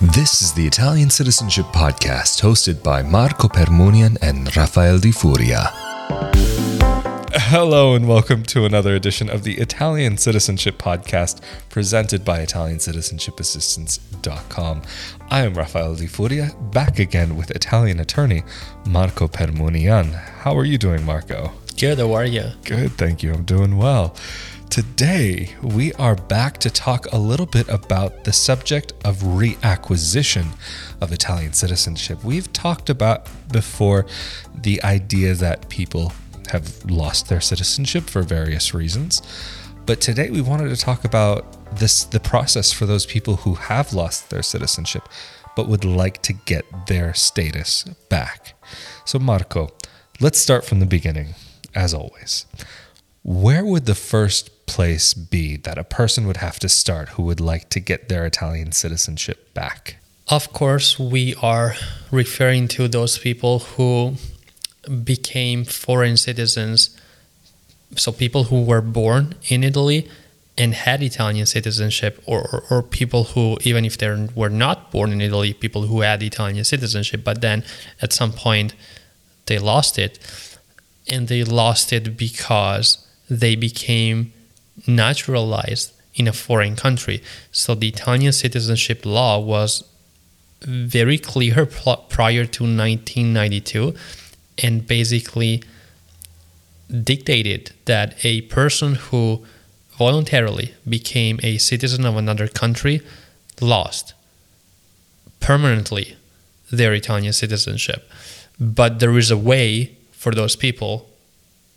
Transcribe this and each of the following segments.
This is the Italian Citizenship Podcast hosted by Marco Permunian and Rafael Di Furia. Hello and welcome to another edition of the Italian Citizenship Podcast presented by Italiancitizenship.assistance.com. I am Rafael Di Furia, back again with Italian attorney Marco Permunian. How are you doing, Marco? Good, how are you? Good, thank you. I'm doing well. Today, we are back to talk a little bit about the subject of reacquisition of Italian citizenship. We've talked about before the idea that people have lost their citizenship for various reasons. But today we wanted to talk about this the process for those people who have lost their citizenship but would like to get their status back. So Marco, let's start from the beginning as always. Where would the first place be that a person would have to start who would like to get their Italian citizenship back? Of course, we are referring to those people who became foreign citizens. So, people who were born in Italy and had Italian citizenship, or, or, or, people who, even if they were not born in Italy, people who had Italian citizenship, but then at some point they lost it. And they lost it because they became naturalized in a foreign country. So the Italian citizenship law was very clear prior to 1992 and basically dictated that a person who voluntarily became a citizen of another country lost permanently their Italian citizenship. But there is a way for those people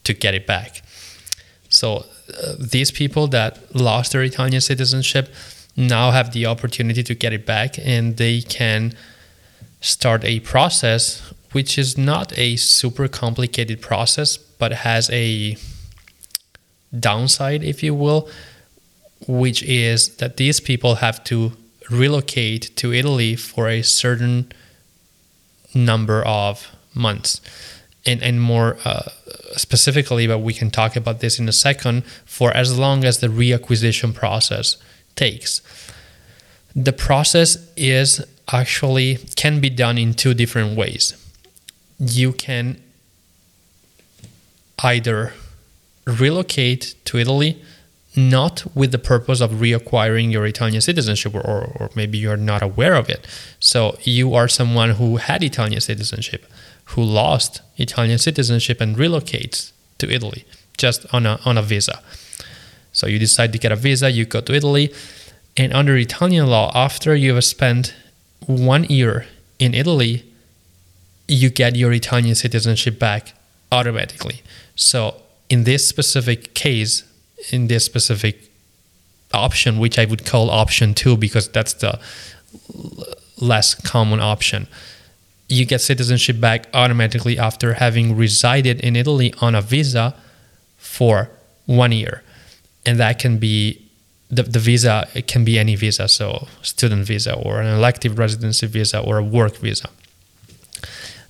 to get it back. So uh, these people that lost their Italian citizenship now have the opportunity to get it back and they can start a process which is not a super complicated process but has a downside if you will which is that these people have to relocate to Italy for a certain number of months. And, and more uh, specifically, but we can talk about this in a second, for as long as the reacquisition process takes. The process is actually can be done in two different ways. You can either relocate to Italy not with the purpose of reacquiring your Italian citizenship, or, or maybe you're not aware of it. So you are someone who had Italian citizenship who lost Italian citizenship and relocates to Italy just on a, on a visa. So you decide to get a visa, you go to Italy, and under Italian law, after you have spent one year in Italy, you get your Italian citizenship back automatically. So in this specific case, in this specific option, which I would call option two because that's the less common option, you get citizenship back automatically after having resided in Italy on a visa for one year. And that can be the, the visa, it can be any visa, so student visa or an elective residency visa or a work visa.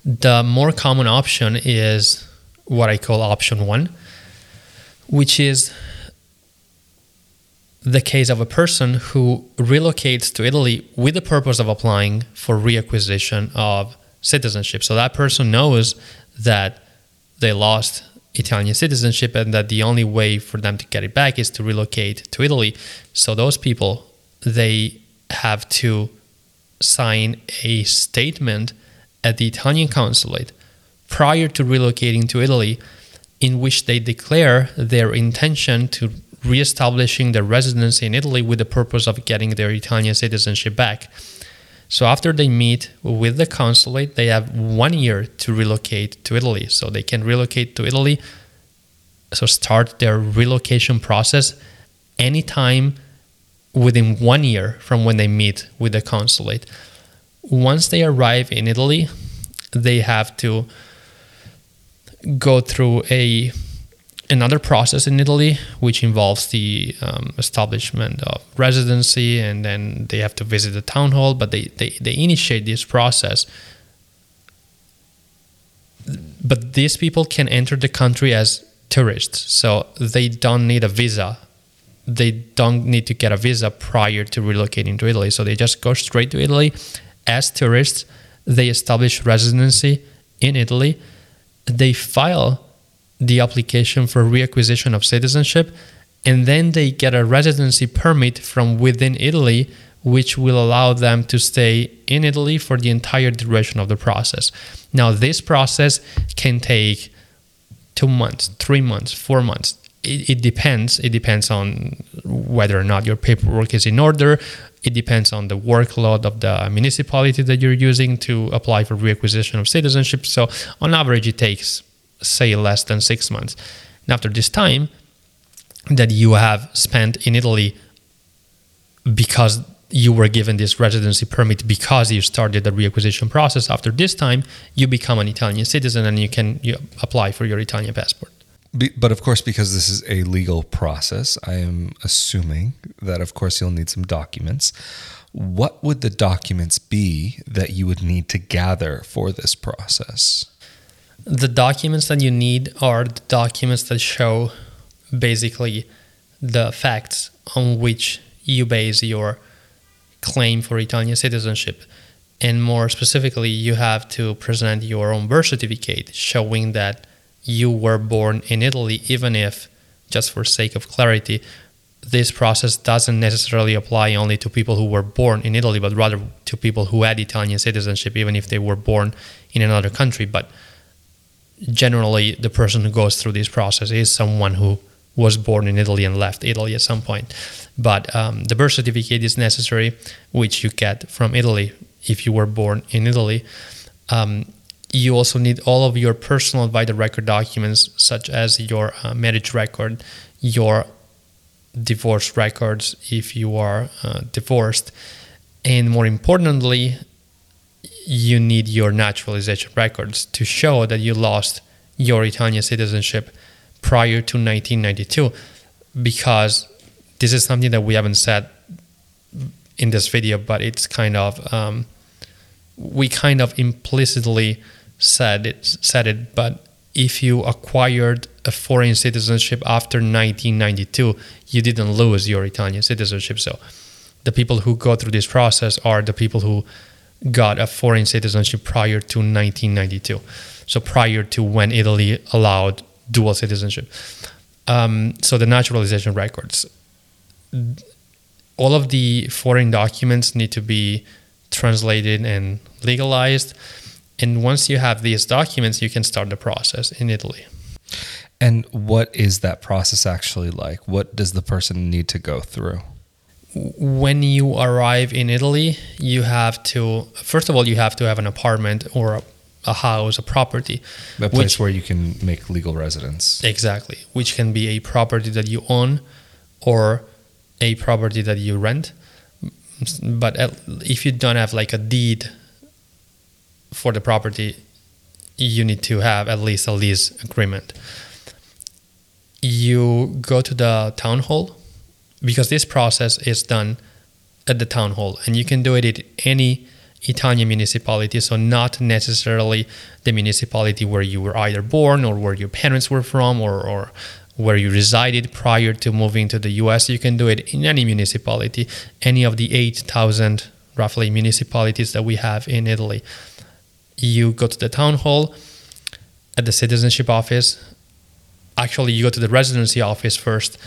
The more common option is what I call option one, which is the case of a person who relocates to Italy with the purpose of applying for reacquisition of citizenship. So that person knows that they lost Italian citizenship and that the only way for them to get it back is to relocate to Italy. So those people they have to sign a statement at the Italian consulate prior to relocating to Italy in which they declare their intention to reestablishing their residency in Italy with the purpose of getting their Italian citizenship back. So after they meet with the consulate, they have one year to relocate to Italy. So they can relocate to Italy, so start their relocation process anytime within one year from when they meet with the consulate. Once they arrive in Italy, they have to go through a another process in Italy, which involves the um, establishment of residency, and then they have to visit the town hall. But they, they, they initiate this process. But these people can enter the country as tourists, so they don't need a visa. they don't need to get a visa prior to relocating to Italy. So they just go straight to Italy as tourists. They establish residency in Italy. They file the application for reacquisition of citizenship, and then they get a residency permit from within Italy, which will allow them to stay in Italy for the entire duration of the process. Now, this process can take two months, three months, four months. It, it, depends. It depends on whether or not your paperwork is in order. It depends on the workload of the municipality that you're using to apply for reacquisition of citizenship. So, on average, it takes, say, less than six months. And after this time that you have spent in Italy because you were given this residency permit because you started the reacquisition process. After this time, you become an Italian citizen and you can you apply for your Italian passport. but of course, because this is a legal process, I am assuming that, of course, you'll need some documents. What would the documents be that you would need to gather for this process? The documents that you need are the documents that show basically the facts on which you base your claim for Italian citizenship. And more specifically, you have to present your own birth certificate showing that you were born in Italy, even if, just for sake of clarity, this process doesn't necessarily apply only to people who were born in Italy, but rather to people who had Italian citizenship, even if they were born in another country. But generally, the person who goes through this process is someone who was born in Italy and left Italy at some point. But um, the birth certificate is necessary, which you get from Italy if you were born in Italy. Um, you also need all of your personal vital record documents, such as your uh, marriage record, your divorce records if you are uh, divorced, and more importantly, you need your naturalization records to show that you lost your Italian citizenship prior to 1992 because this is something that we haven't said in this video but it's kind of um, we kind of implicitly said it said it but if you acquired a foreign citizenship after 1992 you didn't lose your Italian citizenship. So the people who go through this process are the people who got a foreign citizenship prior to 1992 so prior to when Italy allowed dual citizenship. Um, so the naturalization records. All of the foreign documents need to be translated and legalized. And once you have these documents, you can start the process in Italy. And what is that process actually like? What does the person need to go through? When you arrive in Italy, you have to, first of all, you have to have an apartment or a a house, a property. A place which, where you can make legal residence. Exactly, which can be a property that you own or a property that you rent. But if you don't have like a deed for the property, you need to have at least a lease agreement. You go to the town hall because this process is done at the town hall and you can do it at any Italian municipality, so not necessarily the municipality where you were either born or where your parents were from or, or where you resided prior to moving to the US. You can do it in any municipality, any of the 8,000 roughly municipalities that we have in Italy. You go to the town hall at the citizenship office. Actually, you go to the residency office first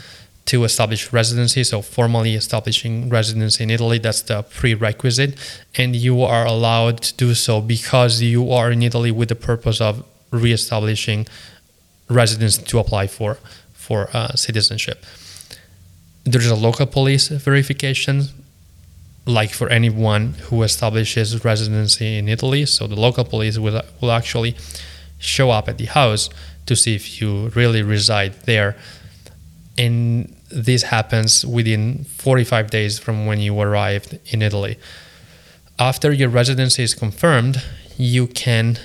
to establish residency. So, formally establishing residency in Italy, that's the prerequisite. And you are allowed to do so because you are in Italy with the purpose of reestablishing residence to apply for, for uh, citizenship. There's a local police verification, like for anyone who establishes residency in Italy. So, the local police will, will actually show up at the house to see if you really reside there and this happens within 45 days from when you arrived in Italy. After your residency is confirmed, you can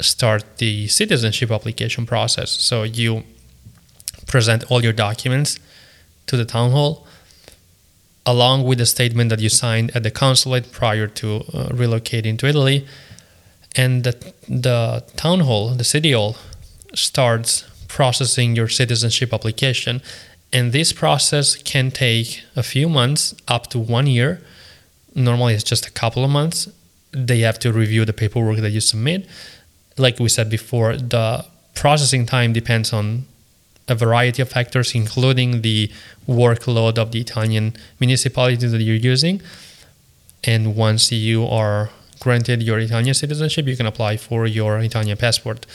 start the citizenship application process. So you present all your documents to the town hall along with the statement that you signed at the consulate prior to uh, relocating to Italy. And the, the town hall, the city hall, starts processing your citizenship application And this process can take a few months, up to one year. Normally, it's just a couple of months. They have to review the paperwork that you submit. Like we said before, the processing time depends on a variety of factors, including the workload of the Italian municipality that you're using. And once you are granted your Italian citizenship, you can apply for your Italian passport.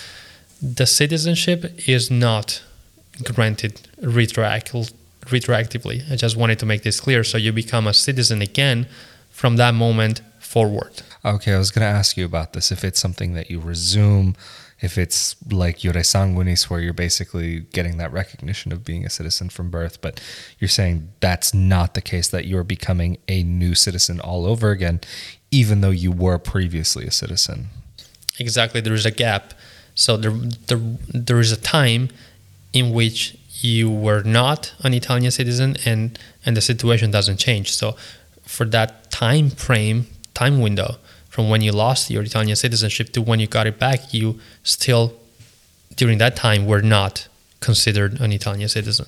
The citizenship is not granted retroact- retroactively. I just wanted to make this clear. So you become a citizen again from that moment forward. Okay, I was going to ask you about this. If it's something that you resume, if it's like Iure Sanguinis, where you're basically getting that recognition of being a citizen from birth, but you're saying that's not the case, that you're becoming a new citizen all over again, even though you were previously a citizen. Exactly, there is a gap. So there, there, there is a time in which you were not an Italian citizen and, and the situation doesn't change. So for that time frame, time window, from when you lost your Italian citizenship to when you got it back, you still, during that time, were not considered an Italian citizen.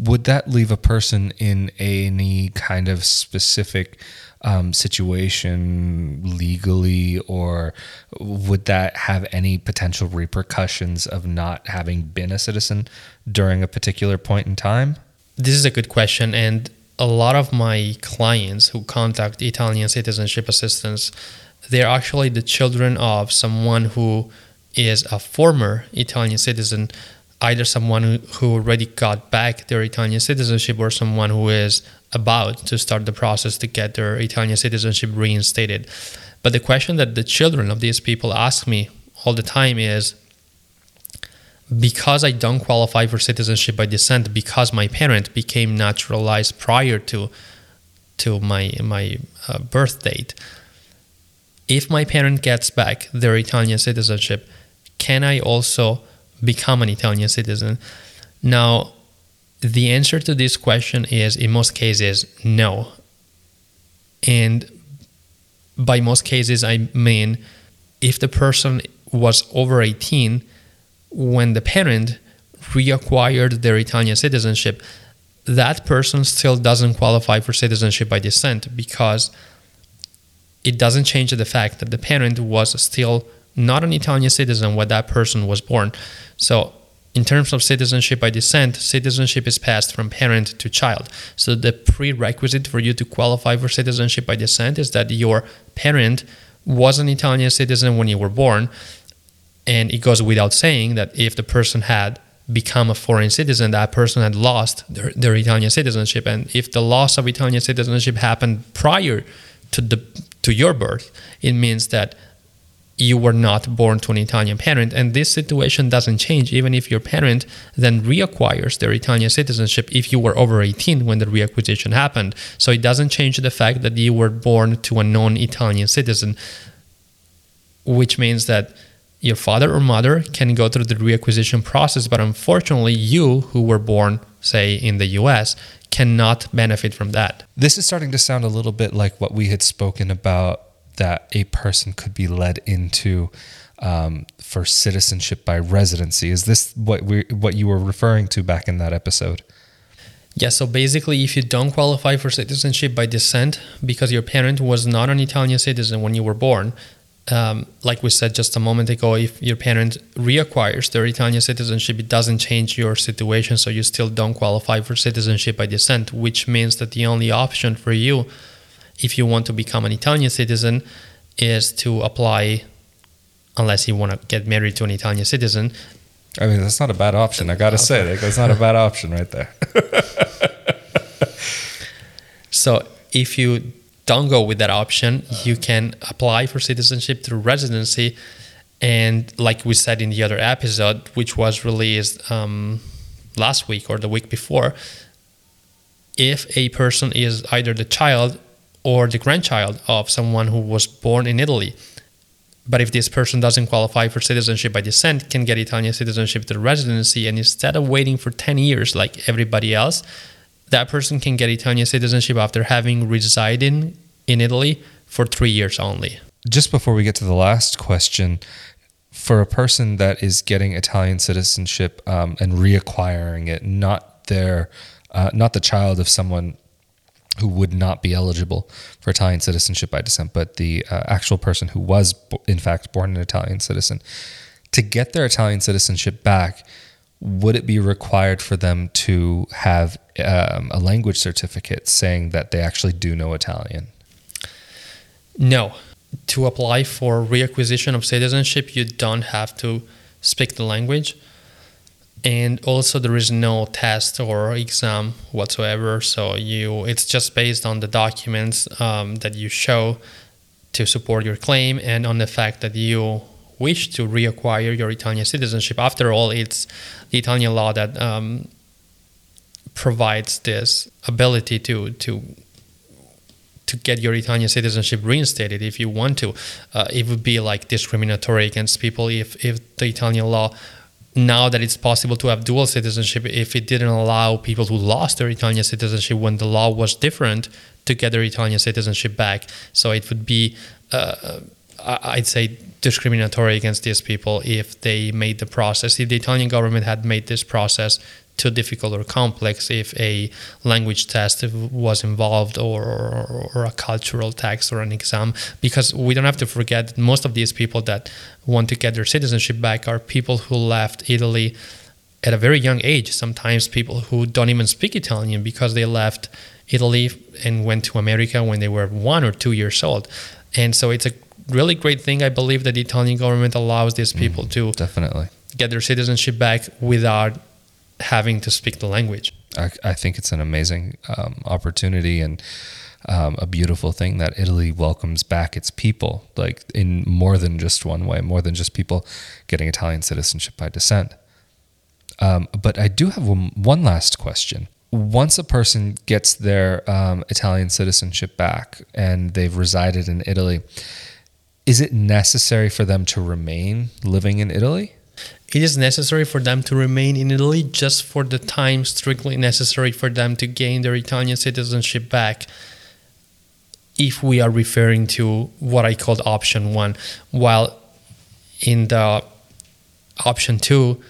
Would that leave a person in any kind of specific um, situation legally, or would that have any potential repercussions of not having been a citizen during a particular point in time? This is a good question. And a lot of my clients who contact Italian citizenship assistance they're actually the children of someone who is a former Italian citizen, either someone who already got back their Italian citizenship or someone who is about to start the process to get their Italian citizenship reinstated. But the question that the children of these people ask me all the time is because I don't qualify for citizenship by descent, because my parent became naturalized prior to to my my uh, birth date, if my parent gets back their Italian citizenship, can I also become an Italian citizen? Now, the answer to this question is in most cases no. And by most cases, I mean if the person was over 18 when the parent reacquired their Italian citizenship, that person still doesn't qualify for citizenship by descent because it doesn't change the fact that the parent was still not an Italian citizen when that person was born. So, in terms of citizenship by descent, citizenship is passed from parent to child. So, the prerequisite for you to qualify for citizenship by descent is that your parent was an Italian citizen when you were born. And it goes without saying that if the person had become a foreign citizen, that person had lost their, their Italian citizenship. And if the loss of Italian citizenship happened prior to the to your birth, it means that you were not born to an Italian parent. And this situation doesn't change even if your parent then reacquires their Italian citizenship if you were over 18 when the reacquisition happened. So it doesn't change the fact that you were born to a non Italian citizen, which means that your father or mother can go through the reacquisition process, but unfortunately, you who were born, say, in the US, cannot benefit from that. This is starting to sound a little bit like what we had spoken about that a person could be led into um, for citizenship by residency. Is this what we what you were referring to back in that episode? Yeah, so basically, if you don't qualify for citizenship by descent because your parent was not an Italian citizen when you were born, um, like we said just a moment ago, if your parent reacquires their Italian citizenship, it doesn't change your situation, so you still don't qualify for citizenship by descent, which means that the only option for you, if you want to become an Italian citizen, is to apply, unless you want to get married to an Italian citizen. I mean, that's not a bad option. I got to say, that that's not a bad option right there. so if you don't go with that option, you can apply for citizenship through residency. And like we said in the other episode, which was released um, last week or the week before, if a person is either the child or the grandchild of someone who was born in Italy, but if this person doesn't qualify for citizenship by descent, can get Italian citizenship through residency, and instead of waiting for 10 years like everybody else, that person can get Italian citizenship after having resided in Italy for three years only. Just before we get to the last question, for a person that is getting Italian citizenship um, and reacquiring it, not their uh, not the child of someone who would not be eligible for Italian citizenship by descent, but the uh, actual person who was, in fact, born an Italian citizen. To get their Italian citizenship back, would it be required for them to have um, a language certificate saying that they actually do know Italian? No. To apply for reacquisition of citizenship, you don't have to speak the language. And also there is no test or exam whatsoever. So you it's just based on the documents um, that you show to support your claim and on the fact that you wish to reacquire your Italian citizenship. After all, it's the Italian law that um, provides this ability to to to get your Italian citizenship reinstated if you want to. Uh, it would be like discriminatory against people if, if the Italian law, now that it's possible to have dual citizenship, if it didn't allow people who lost their Italian citizenship when the law was different to get their Italian citizenship back. So it would be, uh, I'd say, discriminatory against these people if they made the process, if the Italian government had made this process too difficult or complex if a language test was involved or, or, or, a cultural test or an exam because we don't have to forget that most of these people that want to get their citizenship back are people who left italy at a very young age sometimes people who don't even speak italian because they left italy and went to america when they were one or two years old. And so it's a really great thing i believe that the italian government allows these people mm, to definitely. get their citizenship back without having to speak the language. I, I think it's an amazing um, opportunity and um, a beautiful thing that Italy welcomes back its people, like in more than just one way, more than just people getting Italian citizenship by descent. Um, but I do have one, last question. Once a person gets their um, Italian citizenship back and they've resided in Italy, is it necessary for them to remain living in Italy? It is necessary for them to remain in Italy just for the time strictly necessary for them to gain their Italian citizenship back. If we are referring to what I called option one, while in the option two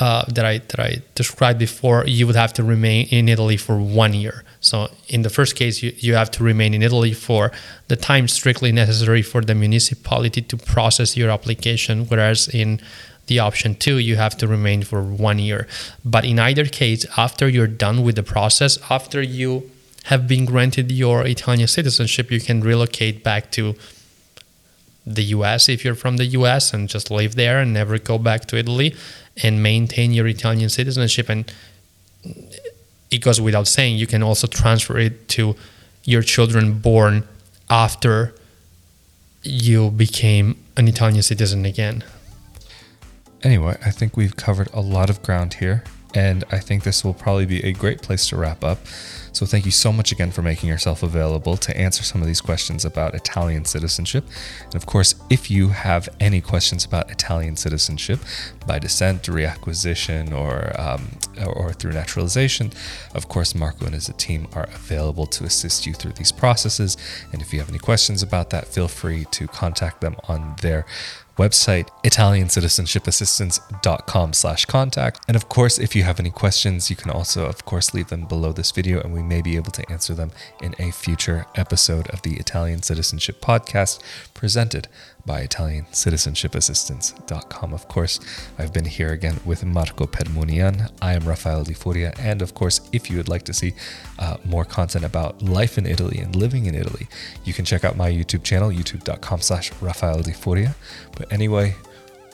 uh, that I that I described before, you would have to remain in Italy for one year. So in the first case, you, you have to remain in Italy for the time strictly necessary for the municipality to process your application, whereas in the option two, you have to remain for one year. But in either case, after you're done with the process, after you have been granted your Italian citizenship, you can relocate back to the US if you're from the US and just live there and never go back to Italy and maintain your Italian citizenship. And it goes without saying, you can also transfer it to your children born after you became an Italian citizen again. Anyway, I think we've covered a lot of ground here, and I think this will probably be a great place to wrap up. So, thank you so much again for making yourself available to answer some of these questions about Italian citizenship. And of course, if you have any questions about Italian citizenship by descent, reacquisition, or um, or through naturalization, of course, Marco and his team are available to assist you through these processes. And if you have any questions about that, feel free to contact them on their website, italiancitizenshipassistance.com slash contact. And of course, if you have any questions, you can also, of course, leave them below this video and we may be able to answer them in a future episode of the Italian Citizenship Podcast presented by ItaliancitizenshipAssistance.com. Of course, I've been here again with Marco Permunian. I am Rafael Di Furia. And of course, if you would like to see uh, more content about life in Italy and living in Italy, you can check out my YouTube channel, youtube.com slash Rafael Di Furia. But anyway,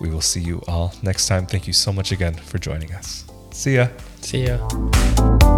we will see you all next time. Thank you so much again for joining us. See ya. See ya.